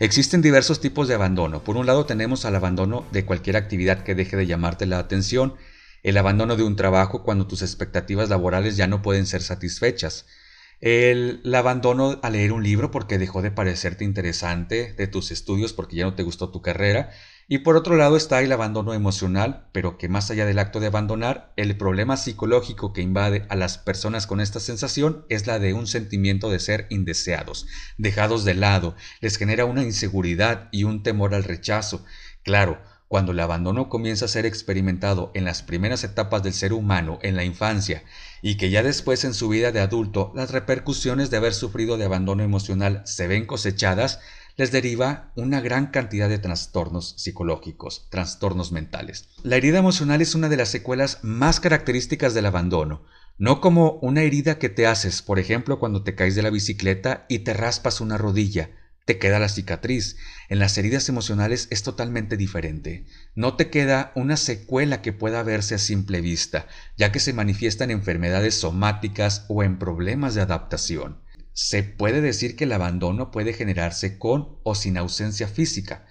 Existen diversos tipos de abandono. Por un lado tenemos al abandono de cualquier actividad que deje de llamarte la atención, el abandono de un trabajo cuando tus expectativas laborales ya no pueden ser satisfechas, el, abandono a leer un libro porque dejó de parecerte interesante de tus estudios porque ya no te gustó tu carrera, y por otro lado está el abandono emocional, pero que más allá del acto de abandonar, el problema psicológico que invade a las personas con esta sensación es la de un sentimiento de ser indeseados, dejados de lado, les genera una inseguridad y un temor al rechazo. Claro, cuando el abandono comienza a ser experimentado en las primeras etapas del ser humano en la infancia y que ya después en su vida de adulto las repercusiones de haber sufrido de abandono emocional se ven cosechadas, les deriva una gran cantidad de trastornos psicológicos, trastornos mentales. La herida emocional es una de las secuelas más características del abandono, no como una herida que te haces, por ejemplo, cuando te caes de la bicicleta y te raspas una rodilla, te queda la cicatriz. En las heridas emocionales es totalmente diferente. No te queda una secuela que pueda verse a simple vista, ya que se manifiestan enfermedades somáticas o en problemas de adaptación. Se puede decir que el abandono puede generarse con o sin ausencia física.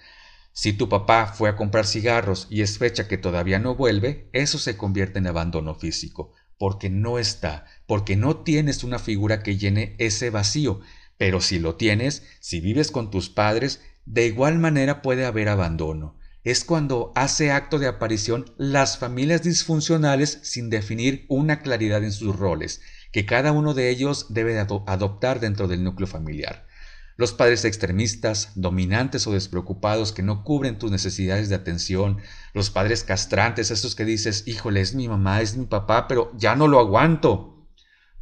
Si tu papá fue a comprar cigarros y es fecha que todavía no vuelve, eso se convierte en abandono físico, porque no está, porque no tienes una figura que llene ese vacío. Pero si lo tienes, si vives con tus padres, de igual manera puede haber abandono. Es cuando hace acto de aparición las familias disfuncionales sin definir una claridad en sus roles que cada uno de ellos debe adoptar dentro del núcleo familiar. Los padres extremistas, dominantes o despreocupados que no cubren tus necesidades de atención, los padres castrantes, esos que dices, híjole, es mi mamá, es mi papá, pero ya no lo aguanto.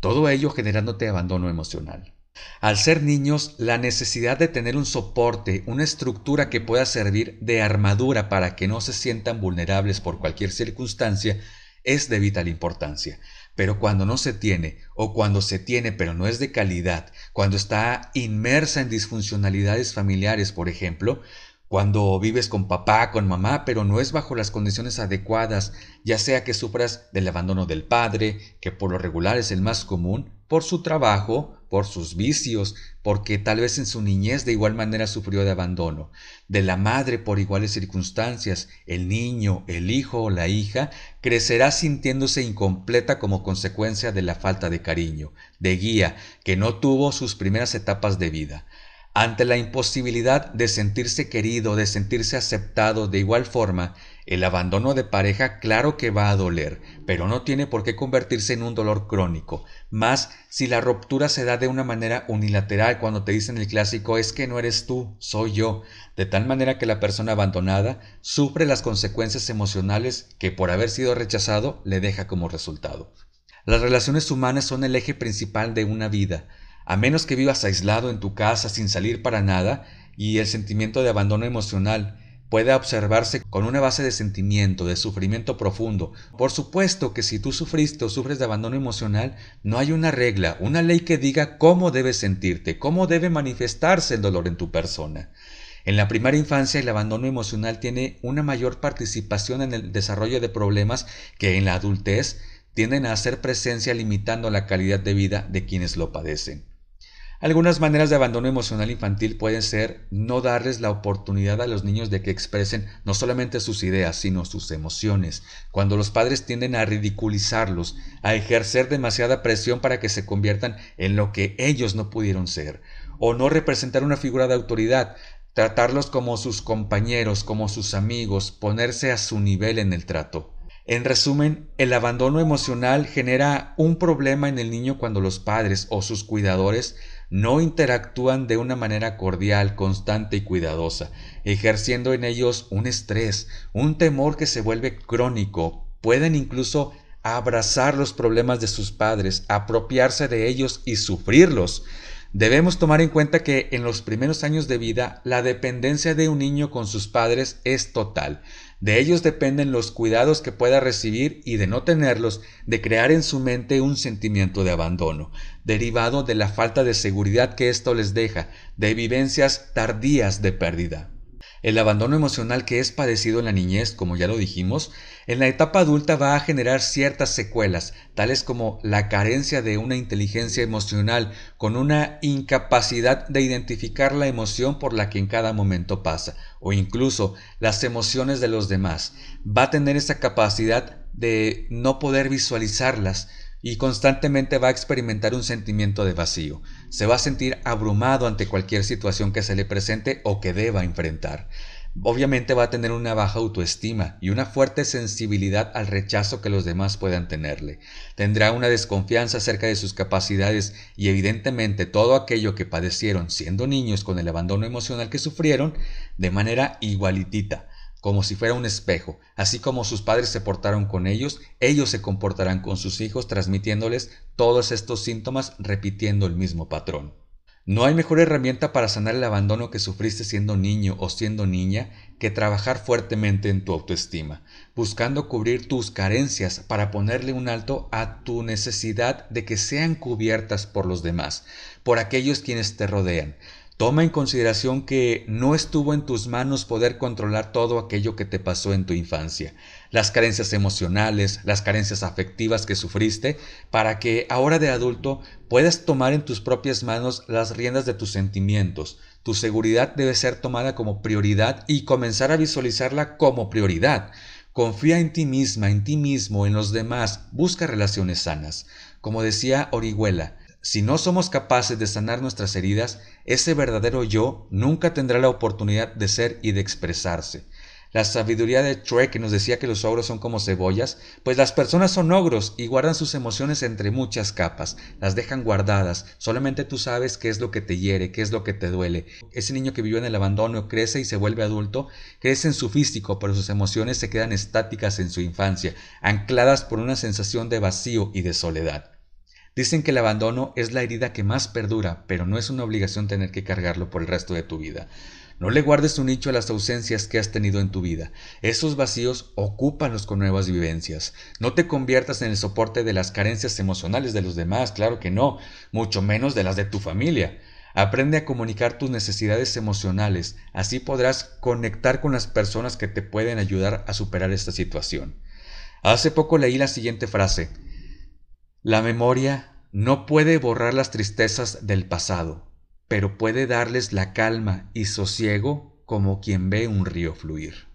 Todo ello generándote abandono emocional. Al ser niños, la necesidad de tener un soporte, una estructura que pueda servir de armadura para que no se sientan vulnerables por cualquier circunstancia, es de vital importancia. Pero cuando no se tiene, o cuando se tiene pero no es de calidad, cuando está inmersa en disfuncionalidades familiares, por ejemplo, cuando vives con papá, con mamá, pero no es bajo las condiciones adecuadas, ya sea que sufras del abandono del padre, que por lo regular es el más común, por su trabajo, por sus vicios, porque tal vez en su niñez de igual manera sufrió de abandono, de la madre por iguales circunstancias, el niño, el hijo o la hija crecerá sintiéndose incompleta como consecuencia de la falta de cariño, de guía, que no tuvo sus primeras etapas de vida. Ante la imposibilidad de sentirse querido, de sentirse aceptado de igual forma, el abandono de pareja claro que va a doler, pero no tiene por qué convertirse en un dolor crónico, más si la ruptura se da de una manera unilateral cuando te dicen el clásico es que no eres tú, soy yo, de tal manera que la persona abandonada sufre las consecuencias emocionales que por haber sido rechazado le deja como resultado. Las relaciones humanas son el eje principal de una vida, a menos que vivas aislado en tu casa sin salir para nada, y el sentimiento de abandono emocional puede observarse con una base de sentimiento, de sufrimiento profundo. Por supuesto que si tú sufriste o sufres de abandono emocional, no hay una regla, una ley que diga cómo debes sentirte, cómo debe manifestarse el dolor en tu persona. En la primera infancia el abandono emocional tiene una mayor participación en el desarrollo de problemas que en la adultez tienden a hacer presencia limitando la calidad de vida de quienes lo padecen. Algunas maneras de abandono emocional infantil pueden ser no darles la oportunidad a los niños de que expresen no solamente sus ideas, sino sus emociones, cuando los padres tienden a ridiculizarlos, a ejercer demasiada presión para que se conviertan en lo que ellos no pudieron ser, o no representar una figura de autoridad, tratarlos como sus compañeros, como sus amigos, ponerse a su nivel en el trato. En resumen, el abandono emocional genera un problema en el niño cuando los padres o sus cuidadores no interactúan de una manera cordial, constante y cuidadosa, ejerciendo en ellos un estrés, un temor que se vuelve crónico. Pueden incluso abrazar los problemas de sus padres, apropiarse de ellos y sufrirlos. Debemos tomar en cuenta que en los primeros años de vida la dependencia de un niño con sus padres es total. De ellos dependen los cuidados que pueda recibir y de no tenerlos, de crear en su mente un sentimiento de abandono, derivado de la falta de seguridad que esto les deja, de vivencias tardías de pérdida. El abandono emocional que es padecido en la niñez, como ya lo dijimos, en la etapa adulta va a generar ciertas secuelas, tales como la carencia de una inteligencia emocional, con una incapacidad de identificar la emoción por la que en cada momento pasa, o incluso las emociones de los demás. Va a tener esa capacidad de no poder visualizarlas, y constantemente va a experimentar un sentimiento de vacío. Se va a sentir abrumado ante cualquier situación que se le presente o que deba enfrentar. Obviamente va a tener una baja autoestima y una fuerte sensibilidad al rechazo que los demás puedan tenerle. Tendrá una desconfianza acerca de sus capacidades y evidentemente todo aquello que padecieron siendo niños con el abandono emocional que sufrieron de manera igualitita como si fuera un espejo. Así como sus padres se portaron con ellos, ellos se comportarán con sus hijos transmitiéndoles todos estos síntomas repitiendo el mismo patrón. No hay mejor herramienta para sanar el abandono que sufriste siendo niño o siendo niña que trabajar fuertemente en tu autoestima, buscando cubrir tus carencias para ponerle un alto a tu necesidad de que sean cubiertas por los demás, por aquellos quienes te rodean, Toma en consideración que no estuvo en tus manos poder controlar todo aquello que te pasó en tu infancia, las carencias emocionales, las carencias afectivas que sufriste, para que ahora de adulto puedas tomar en tus propias manos las riendas de tus sentimientos. Tu seguridad debe ser tomada como prioridad y comenzar a visualizarla como prioridad. Confía en ti misma, en ti mismo, en los demás, busca relaciones sanas. Como decía Orihuela, si no somos capaces de sanar nuestras heridas, ese verdadero yo nunca tendrá la oportunidad de ser y de expresarse. La sabiduría de Trek que nos decía que los ogros son como cebollas, pues las personas son ogros y guardan sus emociones entre muchas capas, las dejan guardadas, solamente tú sabes qué es lo que te hiere, qué es lo que te duele. Ese niño que vivió en el abandono crece y se vuelve adulto, crece en su físico, pero sus emociones se quedan estáticas en su infancia, ancladas por una sensación de vacío y de soledad. Dicen que el abandono es la herida que más perdura, pero no es una obligación tener que cargarlo por el resto de tu vida. No le guardes un nicho a las ausencias que has tenido en tu vida. Esos vacíos ocúpalos con nuevas vivencias. No te conviertas en el soporte de las carencias emocionales de los demás, claro que no, mucho menos de las de tu familia. Aprende a comunicar tus necesidades emocionales, así podrás conectar con las personas que te pueden ayudar a superar esta situación. Hace poco leí la siguiente frase, la memoria no puede borrar las tristezas del pasado, pero puede darles la calma y sosiego como quien ve un río fluir.